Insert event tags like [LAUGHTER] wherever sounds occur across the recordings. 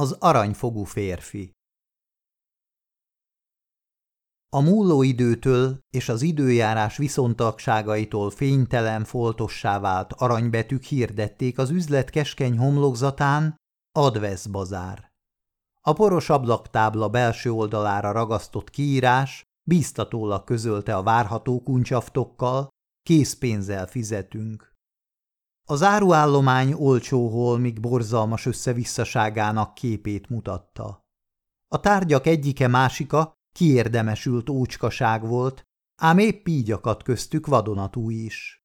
Az aranyfogú férfi A múló időtől és az időjárás viszontagságaitól fénytelen foltossá vált aranybetűk hirdették az üzlet keskeny homlokzatán Advesz bazár. A poros ablaktábla belső oldalára ragasztott kiírás bíztatólag közölte a várható kuncsaftokkal, készpénzzel fizetünk. Az áruállomány olcsó holmik borzalmas összevisszaságának képét mutatta. A tárgyak egyike másika kiérdemesült ócskaság volt, ám épp így akadt köztük vadonatúj is.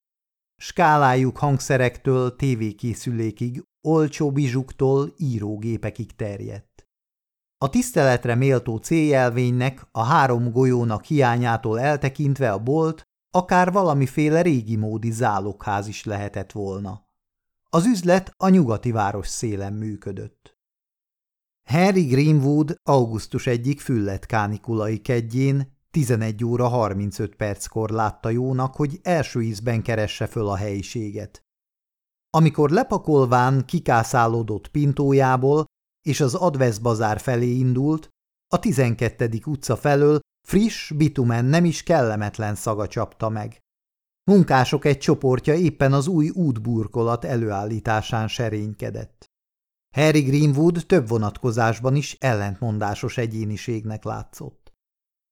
Skálájuk hangszerektől tévékészülékig, olcsó bizsuktól írógépekig terjedt. A tiszteletre méltó céljelvénynek, a három golyónak hiányától eltekintve a bolt akár valamiféle régi módi zálogház is lehetett volna. Az üzlet a nyugati város szélen működött. Harry Greenwood augusztus egyik füllet kánikulai kedjén 11 óra 35 perckor látta jónak, hogy első ízben keresse föl a helyiséget. Amikor lepakolván kikászálódott pintójából, és az Advesz bazár felé indult, a 12. utca felől friss, bitumen nem is kellemetlen szaga csapta meg. Munkások egy csoportja éppen az új útburkolat előállításán serénykedett. Harry Greenwood több vonatkozásban is ellentmondásos egyéniségnek látszott.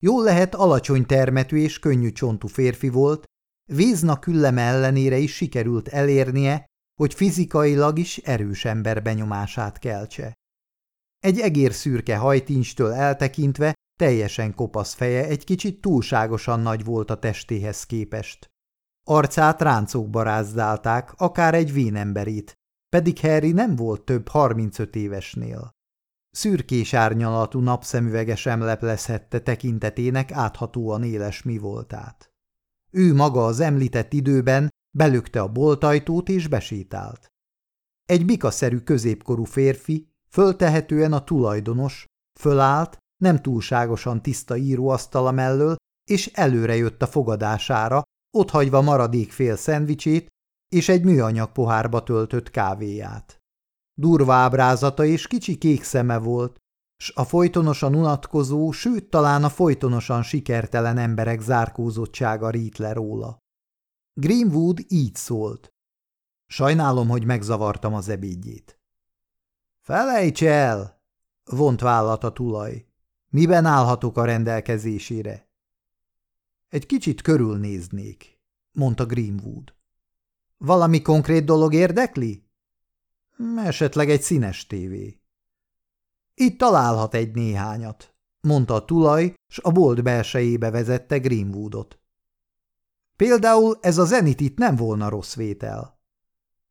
Jól lehet alacsony termetű és könnyű csontú férfi volt, Vízna külleme ellenére is sikerült elérnie, hogy fizikailag is erős ember benyomását keltse. Egy egér szürke hajtincstől eltekintve teljesen kopasz feje egy kicsit túlságosan nagy volt a testéhez képest. Arcát ráncok barázdálták, akár egy vénemberét, pedig Harry nem volt több 35 évesnél. Szürkés árnyalatú napszemüvege sem leplezhette tekintetének áthatóan éles mi voltát. Ő maga az említett időben belökte a boltajtót és besétált. Egy bikaszerű középkorú férfi, föltehetően a tulajdonos, fölállt, nem túlságosan tiszta íróasztala mellől, és előre jött a fogadására, otthagyva maradék fél szendvicsét és egy műanyag pohárba töltött kávéját. Durva ábrázata és kicsi kék szeme volt, s a folytonosan unatkozó, sőt talán a folytonosan sikertelen emberek zárkózottsága rít le róla. Greenwood így szólt. Sajnálom, hogy megzavartam az ebédjét. Felejts el! vont vállat a tulaj. Miben állhatok a rendelkezésére? Egy kicsit körülnéznék, mondta Greenwood. Valami konkrét dolog érdekli? Esetleg egy színes tévé. Itt találhat egy néhányat, mondta a tulaj, s a bolt belsejébe vezette Greenwoodot. Például ez a zenit itt nem volna rossz vétel.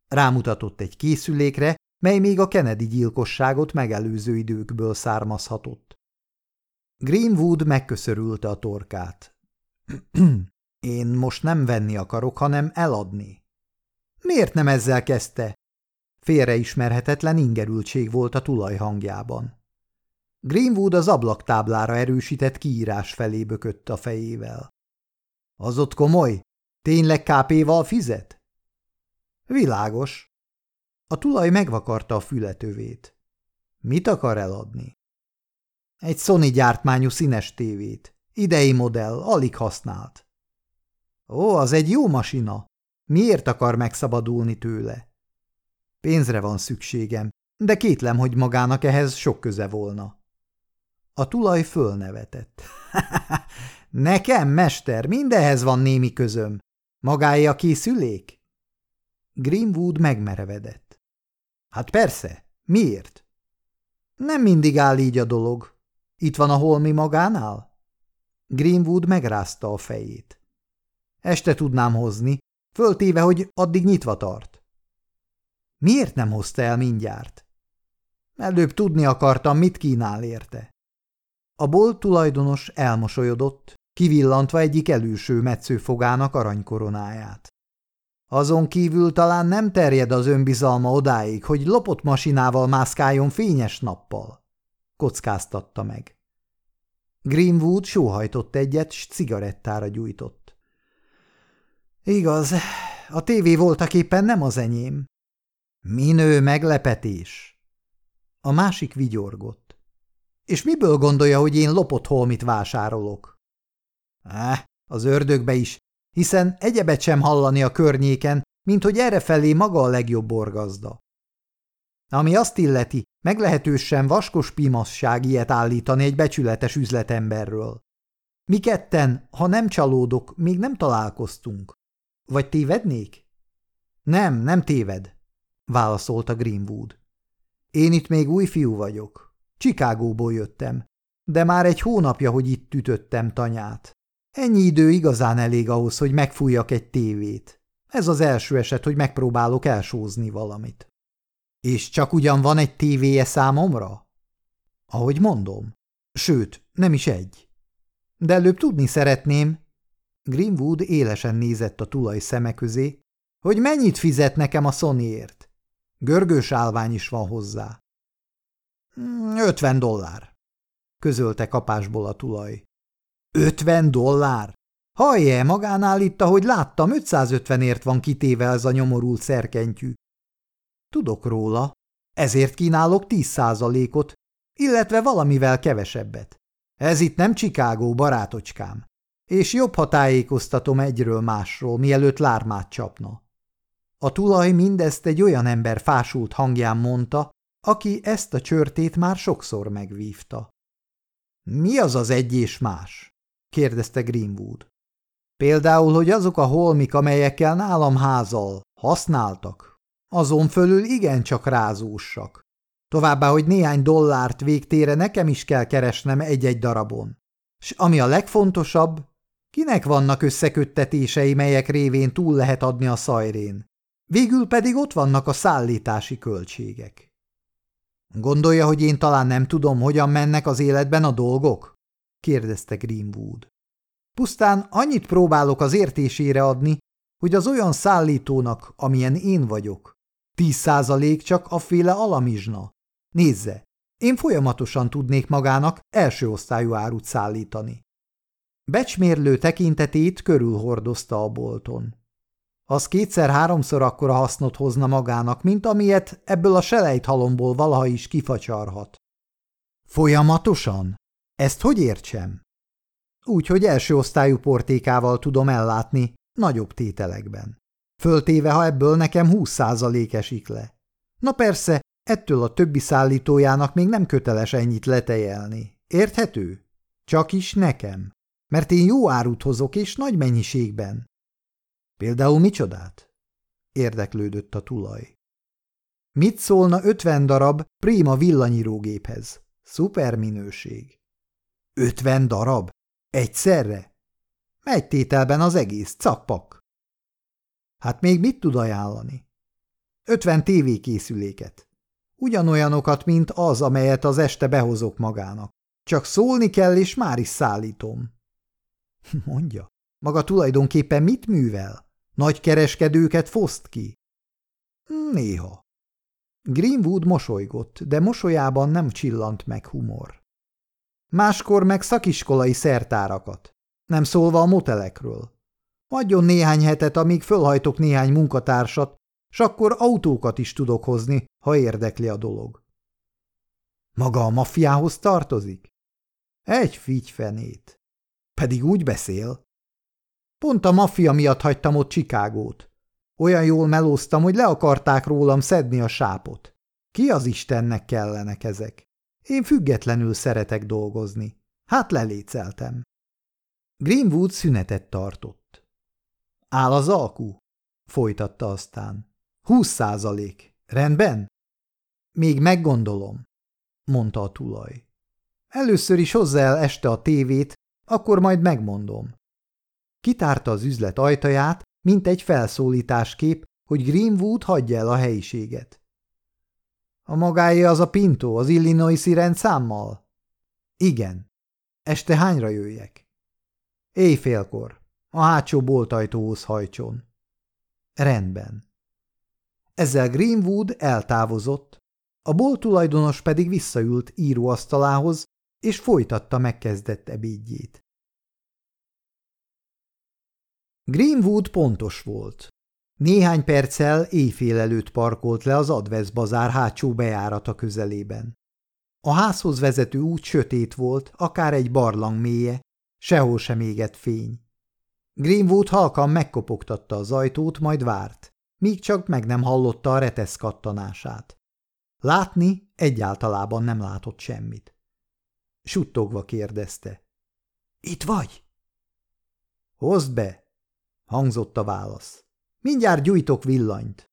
Rámutatott egy készülékre, mely még a Kennedy gyilkosságot megelőző időkből származhatott. Greenwood megköszörülte a torkát. [CLEARS THROAT] Én most nem venni akarok, hanem eladni. Miért nem ezzel kezdte? Félreismerhetetlen ingerültség volt a tulaj hangjában. Greenwood az ablaktáblára erősített kiírás felé bökött a fejével. Az ott komoly? Tényleg kápéval fizet? Világos. A tulaj megvakarta a fületövét. Mit akar eladni? Egy Sony gyártmányú színes tévét. Idei modell, alig használt. Ó, az egy jó masina. Miért akar megszabadulni tőle? Pénzre van szükségem, de kétlem, hogy magának ehhez sok köze volna. A tulaj fölnevetett. [LAUGHS] Nekem, mester, mindehez van némi közöm. Magáé a készülék? Greenwood megmerevedett. Hát persze, miért? Nem mindig áll így a dolog. Itt van a holmi magánál? Greenwood megrázta a fejét. Este tudnám hozni, föltéve, hogy addig nyitva tart. Miért nem hozta el mindjárt? Előbb tudni akartam, mit kínál érte. A bolt tulajdonos elmosolyodott, kivillantva egyik előső metszőfogának aranykoronáját. Azon kívül talán nem terjed az önbizalma odáig, hogy lopott masinával mászkáljon fényes nappal, kockáztatta meg. Greenwood sóhajtott egyet, s cigarettára gyújtott. Igaz, a tévé voltak éppen nem az enyém. Minő meglepetés. A másik vigyorgott. És miből gondolja, hogy én lopott holmit vásárolok? Eh, az ördögbe is, hiszen egyebet sem hallani a környéken, mint hogy errefelé maga a legjobb borgazda. Ami azt illeti, meglehetősen vaskos pimasság ilyet állítani egy becsületes üzletemberről. Mi ketten, ha nem csalódok, még nem találkoztunk. Vagy tévednék? Nem, nem téved, válaszolta Greenwood. Én itt még új fiú vagyok. Csikágóból jöttem, de már egy hónapja, hogy itt ütöttem tanyát. Ennyi idő igazán elég ahhoz, hogy megfújjak egy tévét. Ez az első eset, hogy megpróbálok elsózni valamit. És csak ugyan van egy tévéje számomra? Ahogy mondom. Sőt, nem is egy. De előbb tudni szeretném, Greenwood élesen nézett a tulaj szeme közé, hogy mennyit fizet nekem a Sonyért. Görgős állvány is van hozzá. Hmm, ötven dollár, közölte kapásból a tulaj. Ötven dollár? Hajje, magán állítta, hogy láttam, 550ért van kitéve ez a nyomorult szerkentyű. Tudok róla, ezért kínálok tíz százalékot, illetve valamivel kevesebbet. Ez itt nem Chicago, barátocskám, és jobb, ha tájékoztatom egyről másról, mielőtt lármát csapna. A tulaj mindezt egy olyan ember fásult hangján mondta, aki ezt a csörtét már sokszor megvívta. Mi az az egy és más? kérdezte Greenwood. Például, hogy azok a holmik, amelyekkel nálam házal, használtak, azon fölül igencsak rázósak. Továbbá, hogy néhány dollárt végtére nekem is kell keresnem egy-egy darabon. S ami a legfontosabb, kinek vannak összeköttetései, melyek révén túl lehet adni a szajrén. Végül pedig ott vannak a szállítási költségek. Gondolja, hogy én talán nem tudom, hogyan mennek az életben a dolgok? kérdezte Greenwood. Pusztán annyit próbálok az értésére adni, hogy az olyan szállítónak, amilyen én vagyok, tíz százalék csak a féle alamizsna. Nézze, én folyamatosan tudnék magának első osztályú árut szállítani. Becsmérlő tekintetét körülhordozta a bolton. Az kétszer-háromszor akkora hasznot hozna magának, mint amilyet ebből a selejthalomból valaha is kifacsarhat. Folyamatosan? Ezt hogy értsem? Úgy, hogy első osztályú portékával tudom ellátni, nagyobb tételekben. Föltéve, ha ebből nekem húsz százalék esik le. Na persze, ettől a többi szállítójának még nem köteles ennyit letejelni. Érthető? Csak is nekem. Mert én jó árut hozok, és nagy mennyiségben. Például micsodát? Érdeklődött a tulaj. Mit szólna ötven darab Prima villanyírógéphez? Szuper minőség. Ötven darab? Egyszerre? Egy tételben az egész, cakpak. Hát még mit tud ajánlani? Ötven tévékészüléket. Ugyanolyanokat, mint az, amelyet az este behozok magának. Csak szólni kell, és már is szállítom. [LAUGHS] Mondja, maga tulajdonképpen mit művel? Nagy kereskedőket foszt ki? Néha. Greenwood mosolygott, de mosolyában nem csillant meg humor. Máskor meg szakiskolai szertárakat, nem szólva a motelekről. Adjon néhány hetet, amíg fölhajtok néhány munkatársat, s akkor autókat is tudok hozni, ha érdekli a dolog. Maga a maffiához tartozik? Egy figyfenét. Pedig úgy beszél. Pont a maffia miatt hagytam ott Csikágót. Olyan jól melóztam, hogy le akarták rólam szedni a sápot. Ki az Istennek kellenek ezek? Én függetlenül szeretek dolgozni. Hát leléceltem. Greenwood szünetet tartott. Áll az alkú? Folytatta aztán. Húsz százalék. Rendben? Még meggondolom, mondta a tulaj. Először is hozzá el este a tévét, akkor majd megmondom. Kitárta az üzlet ajtaját, mint egy felszólításkép, hogy Greenwood hagyja el a helyiséget. A magáé az a Pinto, az Illinois-i rendszámmal? Igen. Este hányra jöjjek? Éjfélkor. A hátsó boltajtóhoz hajtson. Rendben. Ezzel Greenwood eltávozott, a bolt tulajdonos pedig visszaült íróasztalához, és folytatta megkezdett ebédjét. Greenwood pontos volt. Néhány perccel éjfél előtt parkolt le az Advesz bazár hátsó bejárata közelében. A házhoz vezető út sötét volt, akár egy barlang mélye, sehol sem égett fény. Greenwood halkan megkopogtatta az ajtót, majd várt, míg csak meg nem hallotta a retesz kattanását. Látni egyáltalában nem látott semmit. Suttogva kérdezte. – Itt vagy? – Hozd be! – hangzott a válasz. – Mindjárt gyújtok villanyt.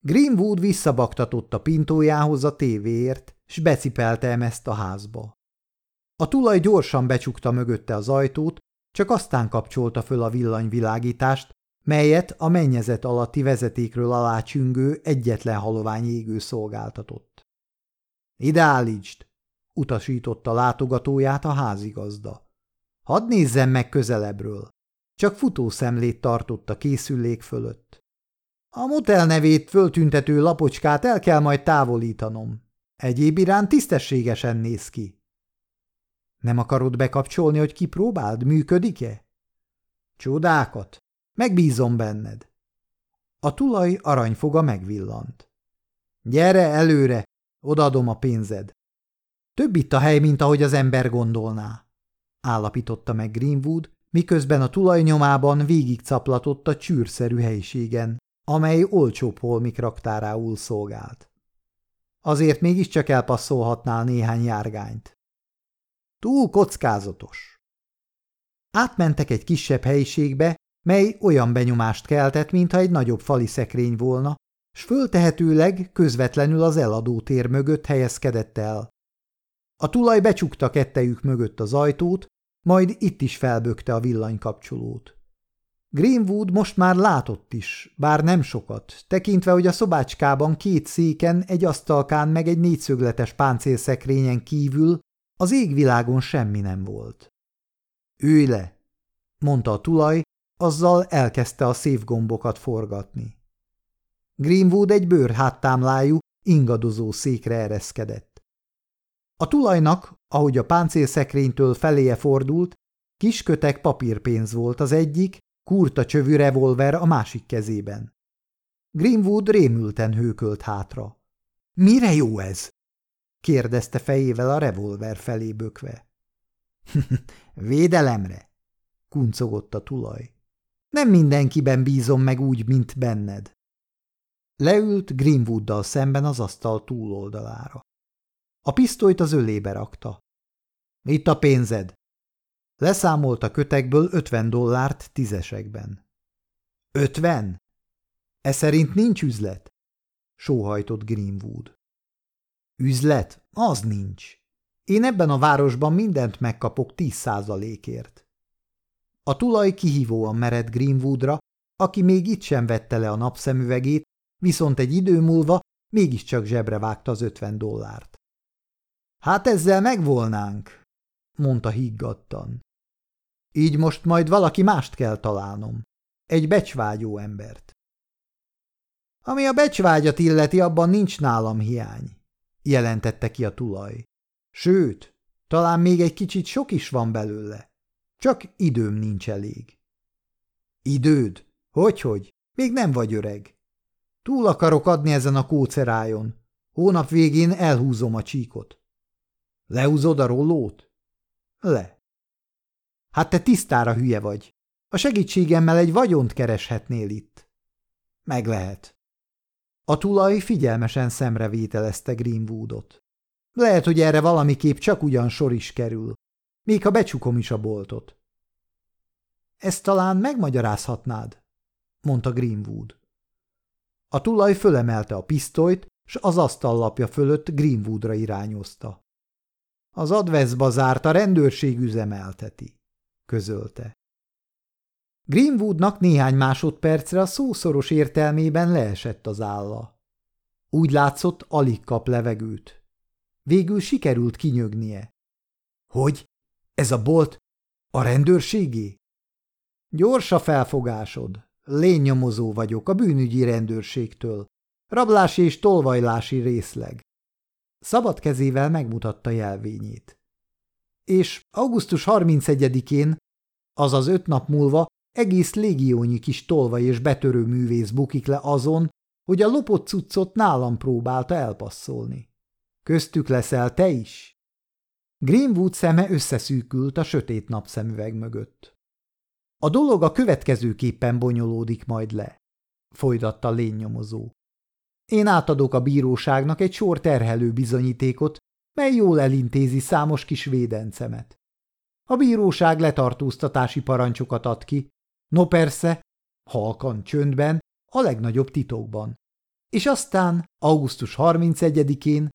Greenwood visszabaktatott a pintójához a tévéért, s becipelte ezt a házba. A tulaj gyorsan becsukta mögötte az ajtót, csak aztán kapcsolta föl a villanyvilágítást, melyet a mennyezet alatti vezetékről alá csüngő egyetlen halovány égő szolgáltatott. – Ide állítsd! – utasította látogatóját a házigazda. – Hadd nézzem meg közelebbről! Csak futószemlét tartott a készülék fölött. A motel nevét föltüntető lapocskát el kell majd távolítanom. Egyéb iránt tisztességesen néz ki. Nem akarod bekapcsolni, hogy kipróbáld, működik-e? Csodákat! Megbízom benned. A tulaj aranyfoga megvillant. Gyere előre, odaadom a pénzed. Több itt a hely, mint ahogy az ember gondolná, állapította meg Greenwood, miközben a tulaj nyomában végig caplatott a csűrszerű helyiségen, amely olcsóbb holmik raktárául szolgált. Azért mégiscsak elpasszolhatnál néhány járgányt. Túl kockázatos. Átmentek egy kisebb helyiségbe, mely olyan benyomást keltett, mintha egy nagyobb fali szekrény volna, s föltehetőleg közvetlenül az eladó tér mögött helyezkedett el. A tulaj becsukta kettejük mögött az ajtót, majd itt is felbökte a villanykapcsolót. Greenwood most már látott is, bár nem sokat, tekintve, hogy a szobácskában két széken, egy asztalkán meg egy négyszögletes páncélszekrényen kívül az égvilágon semmi nem volt. Ülj le, mondta a tulaj, azzal elkezdte a szévgombokat forgatni. Greenwood egy bőrháttámlájú, ingadozó székre ereszkedett. A tulajnak, ahogy a páncélszekrénytől feléje fordult, kis kötek papírpénz volt az egyik, kurta csövű revolver a másik kezében. Greenwood rémülten hőkölt hátra. – Mire jó ez? – kérdezte fejével a revolver felé bökve. [LAUGHS] – Védelemre – kuncogott a tulaj. – Nem mindenkiben bízom meg úgy, mint benned. Leült Greenwooddal szemben az asztal túloldalára. A pisztolyt az ölébe rakta. – Itt a pénzed! Leszámolt a kötekből ötven dollárt tízesekben. Ötven? E szerint nincs üzlet? Sóhajtott Greenwood. Üzlet? Az nincs. Én ebben a városban mindent megkapok tíz százalékért. A tulaj kihívóan mered Greenwoodra, aki még itt sem vette le a napszemüvegét, viszont egy idő múlva mégiscsak zsebre vágta az ötven dollárt. Hát ezzel megvolnánk, mondta higgadtan. Így most majd valaki mást kell találnom. Egy becsvágyó embert. Ami a becsvágyat illeti, abban nincs nálam hiány, jelentette ki a tulaj. Sőt, talán még egy kicsit sok is van belőle. Csak időm nincs elég. Időd? Hogyhogy? Még nem vagy öreg. Túl akarok adni ezen a kócerájon. Hónap végén elhúzom a csíkot. Lehúzod a rollót? Le. Hát te tisztára hülye vagy. A segítségemmel egy vagyont kereshetnél itt. Meg lehet. A tulaj figyelmesen szemrevételezte Greenwoodot. Lehet, hogy erre valamiképp csak ugyan sor is kerül, még ha becsukom is a boltot. Ezt talán megmagyarázhatnád, mondta Greenwood. A tulaj fölemelte a pisztolyt, s az asztallapja fölött Greenwoodra irányozta. Az adveszba zárt a rendőrség üzemelteti közölte. Greenwoodnak néhány másodpercre a szószoros értelmében leesett az álla. Úgy látszott, alig kap levegőt. Végül sikerült kinyögnie. Hogy? Ez a bolt a rendőrségé? Gyors a felfogásod. Lényomozó vagyok a bűnügyi rendőrségtől. Rablási és tolvajlási részleg. Szabad kezével megmutatta jelvényét és augusztus 31-én, azaz öt nap múlva egész légiónyi kis tolva és betörő művész bukik le azon, hogy a lopott cuccot nálam próbálta elpasszolni. Köztük leszel te is? Greenwood szeme összeszűkült a sötét napszemüveg mögött. A dolog a következőképpen bonyolódik majd le, folytatta lényomozó. Én átadok a bíróságnak egy sor terhelő bizonyítékot, mely jól elintézi számos kis védencemet. A bíróság letartóztatási parancsokat ad ki, no persze, halkan csöndben, a legnagyobb titokban. És aztán augusztus 31-én,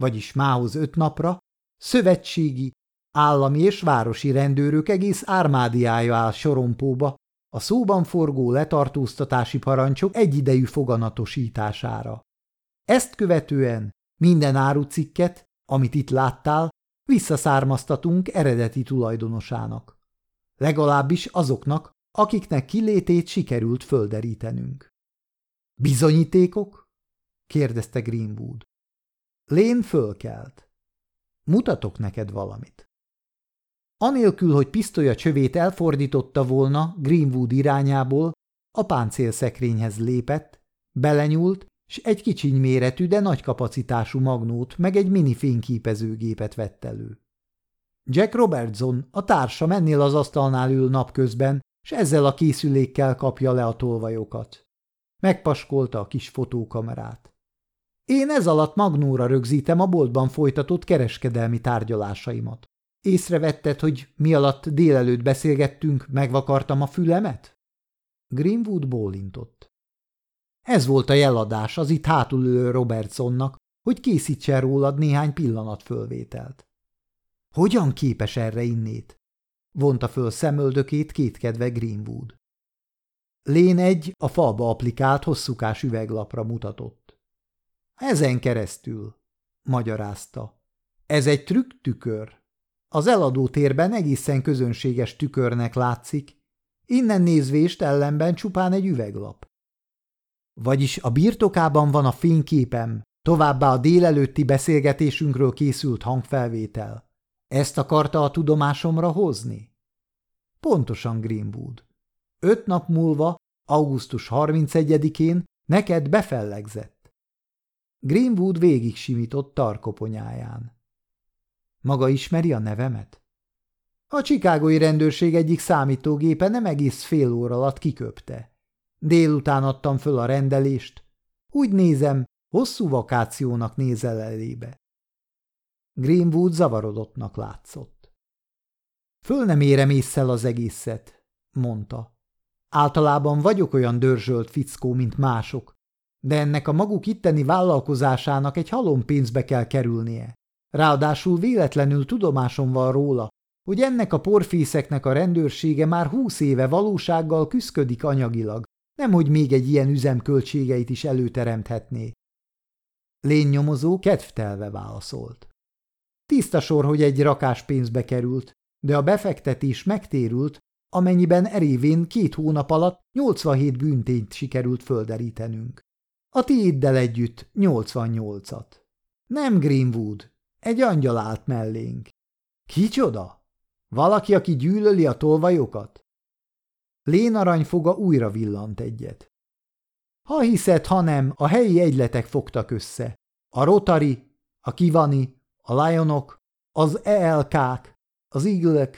vagyis mához öt napra, szövetségi, állami és városi rendőrök egész ármádiája áll sorompóba a szóban forgó letartóztatási parancsok egyidejű foganatosítására. Ezt követően minden árucikket, amit itt láttál, visszaszármaztatunk eredeti tulajdonosának. Legalábbis azoknak, akiknek kilétét sikerült földerítenünk. Bizonyítékok? kérdezte Greenwood. Lén fölkelt. Mutatok neked valamit. Anélkül, hogy pisztolya csövét elfordította volna Greenwood irányából, a páncélszekrényhez lépett, belenyúlt, s egy kicsiny méretű, de nagy kapacitású magnót meg egy mini fényképezőgépet vett elő. Jack Robertson, a társa mennél az asztalnál ül napközben, s ezzel a készülékkel kapja le a tolvajokat. Megpaskolta a kis fotókamerát. Én ez alatt magnóra rögzítem a boltban folytatott kereskedelmi tárgyalásaimat. Észrevetted, hogy mi alatt délelőtt beszélgettünk, megvakartam a fülemet? Greenwood bólintott. Ez volt a jeladás az itt hátulülő Robertsonnak, hogy készítsen rólad néhány pillanat fölvételt. Hogyan képes erre innét? Vonta föl szemöldökét kétkedve Greenwood. Lén egy a falba applikált hosszúkás üveglapra mutatott. Ezen keresztül, magyarázta. Ez egy trükktükör. Az eladó térben egészen közönséges tükörnek látszik, innen nézvést ellenben csupán egy üveglap. Vagyis a birtokában van a fényképem, továbbá a délelőtti beszélgetésünkről készült hangfelvétel. Ezt akarta a tudomásomra hozni? Pontosan Greenwood. Öt nap múlva, augusztus 31-én neked befellegzett. Greenwood végig simított tarkoponyáján. Maga ismeri a nevemet? A csikágoi rendőrség egyik számítógépe nem egész fél óra alatt kiköpte. Délután adtam föl a rendelést. Úgy nézem, hosszú vakációnak nézel elébe. Greenwood zavarodottnak látszott. Föl nem érem észszel az egészet, mondta. Általában vagyok olyan dörzsölt fickó, mint mások, de ennek a maguk itteni vállalkozásának egy halom pénzbe kell kerülnie. Ráadásul véletlenül tudomásom van róla, hogy ennek a porfészeknek a rendőrsége már húsz éve valósággal küszködik anyagilag, nemhogy még egy ilyen üzem költségeit is előteremthetné. Lénynyomozó kedvtelve válaszolt. Tiszta sor, hogy egy rakás pénzbe került, de a befektetés megtérült, amennyiben erévén két hónap alatt 87 bűntényt sikerült földerítenünk. A tiéddel együtt 88-at. Nem Greenwood, egy angyal állt mellénk. Kicsoda? Valaki, aki gyűlöli a tolvajokat? Lén aranyfoga újra villant egyet. Ha hiszed, ha nem, a helyi egyletek fogtak össze. A Rotary, a Kivani, a Lionok, az ELK-k, az eagle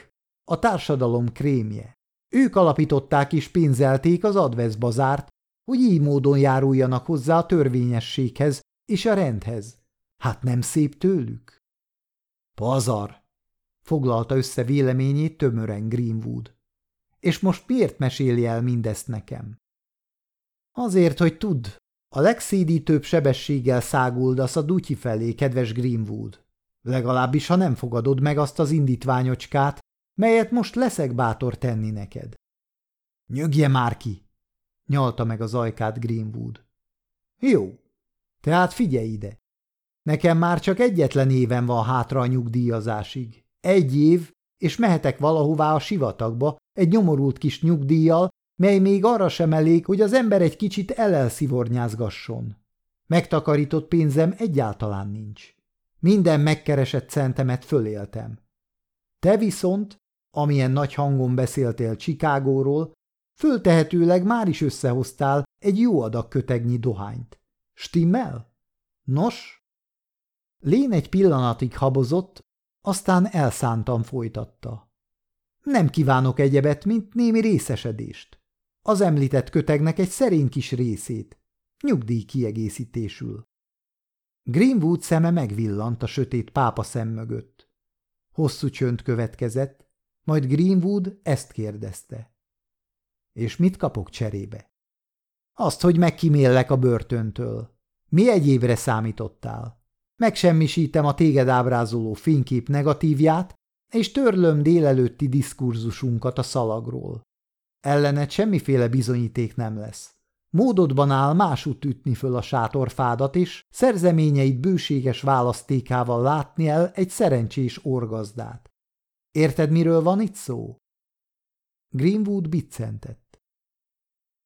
a társadalom krémje. Ők alapították és pénzelték az Advesz bazárt, hogy így módon járuljanak hozzá a törvényességhez és a rendhez. Hát nem szép tőlük? Pazar! Foglalta össze véleményét tömören Greenwood. És most miért meséli el mindezt nekem? Azért, hogy tudd, a legszédítőbb sebességgel száguldasz a dutyi felé, kedves Greenwood. Legalábbis, ha nem fogadod meg azt az indítványocskát, melyet most leszek bátor tenni neked. Nyögje már ki! Nyalta meg az ajkát Greenwood. Jó, tehát figyelj ide. Nekem már csak egyetlen éven van hátra a nyugdíjazásig. Egy év, és mehetek valahová a sivatagba egy nyomorult kis nyugdíjjal, mely még arra sem elég, hogy az ember egy kicsit elelszivornyázgasson. Megtakarított pénzem egyáltalán nincs. Minden megkeresett centemet föléltem. Te viszont, amilyen nagy hangon beszéltél Csikágóról, Föltehetőleg már is összehoztál egy jó adag kötegnyi dohányt. Stimmel? Nos? Lén egy pillanatig habozott, aztán elszántan folytatta. Nem kívánok egyebet, mint némi részesedést. Az említett kötegnek egy szerény kis részét. Nyugdíj kiegészítésül. Greenwood szeme megvillant a sötét pápa szem mögött. Hosszú csönd következett, majd Greenwood ezt kérdezte. És mit kapok cserébe? Azt, hogy megkíméllek a börtöntől. Mi egyébre számítottál? Megsemmisítem a téged ábrázoló fénykép negatívját, és törlöm délelőtti diskurzusunkat a szalagról. Ellened semmiféle bizonyíték nem lesz. Módodban áll másút ütni föl a sátorfádat, és szerzeményeit bőséges választékával látni el egy szerencsés orgazdát. Érted, miről van itt szó? Greenwood biccentett.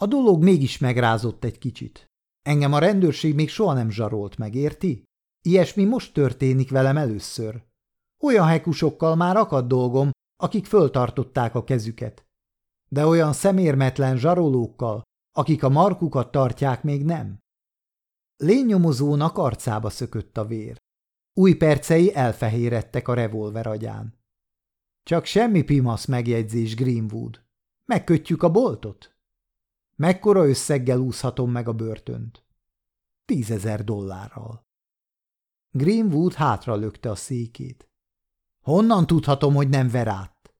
A dolog mégis megrázott egy kicsit. Engem a rendőrség még soha nem zsarolt meg, érti? Ilyesmi most történik velem először. Olyan hekusokkal már akad dolgom, akik föltartották a kezüket. De olyan szemérmetlen zsarolókkal, akik a markukat tartják, még nem. Lényomozónak arcába szökött a vér. Új percei elfehérettek a revolver agyán. Csak semmi pimasz megjegyzés, Greenwood. Megkötjük a boltot? Mekkora összeggel úszhatom meg a börtönt? Tízezer dollárral. Greenwood hátra lökte a székét. Honnan tudhatom, hogy nem ver át?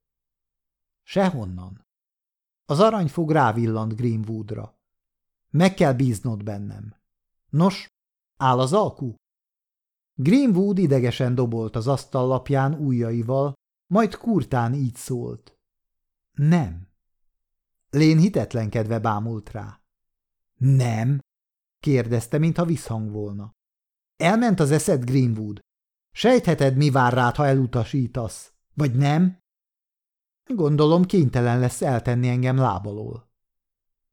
Sehonnan. Az aranyfog rávillant Greenwoodra. Meg kell bíznod bennem. Nos, áll az alkú? Greenwood idegesen dobolt az asztallapján ujjaival, majd kurtán így szólt. Nem. Lén hitetlenkedve bámult rá. Nem? kérdezte, mintha visszhang volna. Elment az eszed, Greenwood. Sejtheted, mi vár rád, ha elutasítasz. Vagy nem? Gondolom kénytelen lesz eltenni engem lábalól.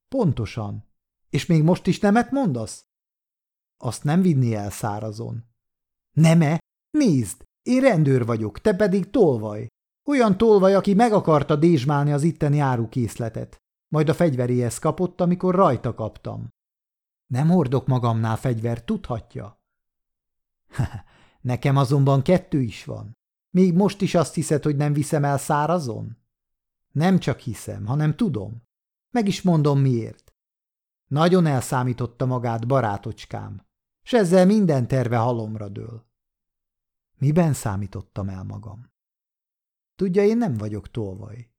Pontosan. És még most is nemet mondasz? Azt nem vinni el szárazon. Neme? Nézd, én rendőr vagyok, te pedig tolvaj. Olyan tolvaj, aki meg akarta dézsmálni az itteni árukészletet. Majd a fegyveréhez kapott, amikor rajta kaptam. Nem hordok magamnál fegyvert, tudhatja. [LAUGHS] Nekem azonban kettő is van. Még most is azt hiszed, hogy nem viszem el szárazon? Nem csak hiszem, hanem tudom. Meg is mondom miért. Nagyon elszámította magát barátocskám, s ezzel minden terve halomra dől. Miben számítottam el magam? Tudja, én nem vagyok tolvaj.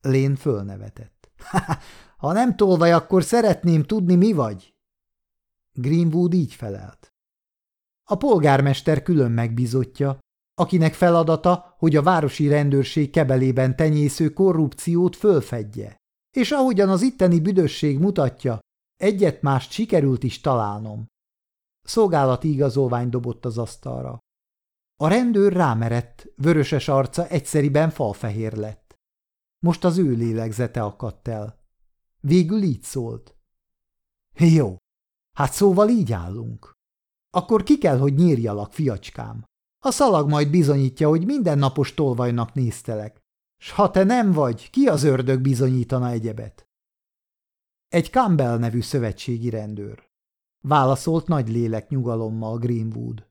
Lén fölnevetett. [LAUGHS] ha nem tolvaj, akkor szeretném tudni, mi vagy. Greenwood így felelt. A polgármester külön megbizotja, akinek feladata, hogy a városi rendőrség kebelében tenyésző korrupciót fölfedje. És ahogyan az itteni büdösség mutatja, egyet-mást sikerült is találnom. Szolgálati igazolvány dobott az asztalra. A rendőr rámerett, vöröses arca egyszeriben falfehér lett. Most az ő lélegzete akadt el. Végül így szólt. Jó, hát szóval így állunk. Akkor ki kell, hogy nyírjalak, fiacskám. A szalag majd bizonyítja, hogy mindennapos tolvajnak néztelek. S ha te nem vagy, ki az ördög bizonyítana egyebet? Egy Campbell nevű szövetségi rendőr. Válaszolt nagy lélek nyugalommal Greenwood.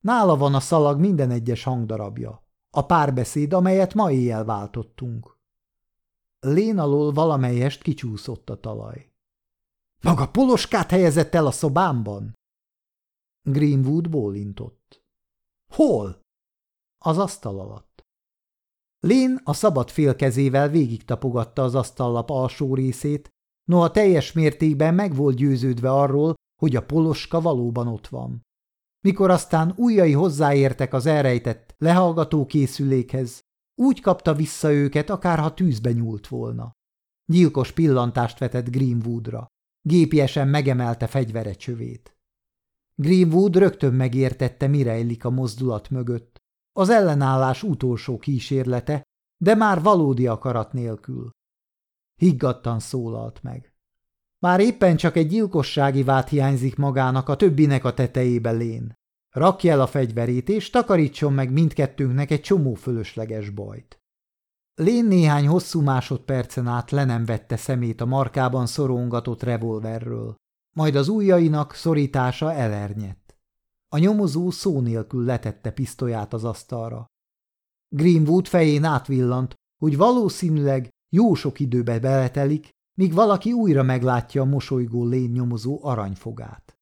Nála van a szalag minden egyes hangdarabja. A párbeszéd, amelyet ma éjjel váltottunk. Lén alól valamelyest kicsúszott a talaj. Maga poloskát helyezett el a szobámban? Greenwood bólintott. Hol? Az asztal alatt. Lén a szabad félkezével végig tapogatta az asztallap alsó részét, noha teljes mértékben meg volt győződve arról, hogy a poloska valóban ott van. Mikor aztán ujjai hozzáértek az elrejtett lehallgató készülékhez, úgy kapta vissza őket, akárha tűzbe nyúlt volna. Gyilkos pillantást vetett Greenwoodra. Gépiesen megemelte fegyvere csövét. Greenwood rögtön megértette, mi rejlik a mozdulat mögött. Az ellenállás utolsó kísérlete, de már valódi akarat nélkül. Higgadtan szólalt meg. Már éppen csak egy gyilkossági vád hiányzik magának a többinek a tetejébe lén. Rakja el a fegyverét, és takarítson meg mindkettőnknek egy csomó fölösleges bajt. Lén néhány hosszú másodpercen át le nem vette szemét a markában szorongatott revolverről, majd az ujjainak szorítása elernyett. A nyomozó szó nélkül letette pisztolyát az asztalra. Greenwood fején átvillant, hogy valószínűleg jó sok időbe beletelik, míg valaki újra meglátja a mosolygó lény nyomozó aranyfogát.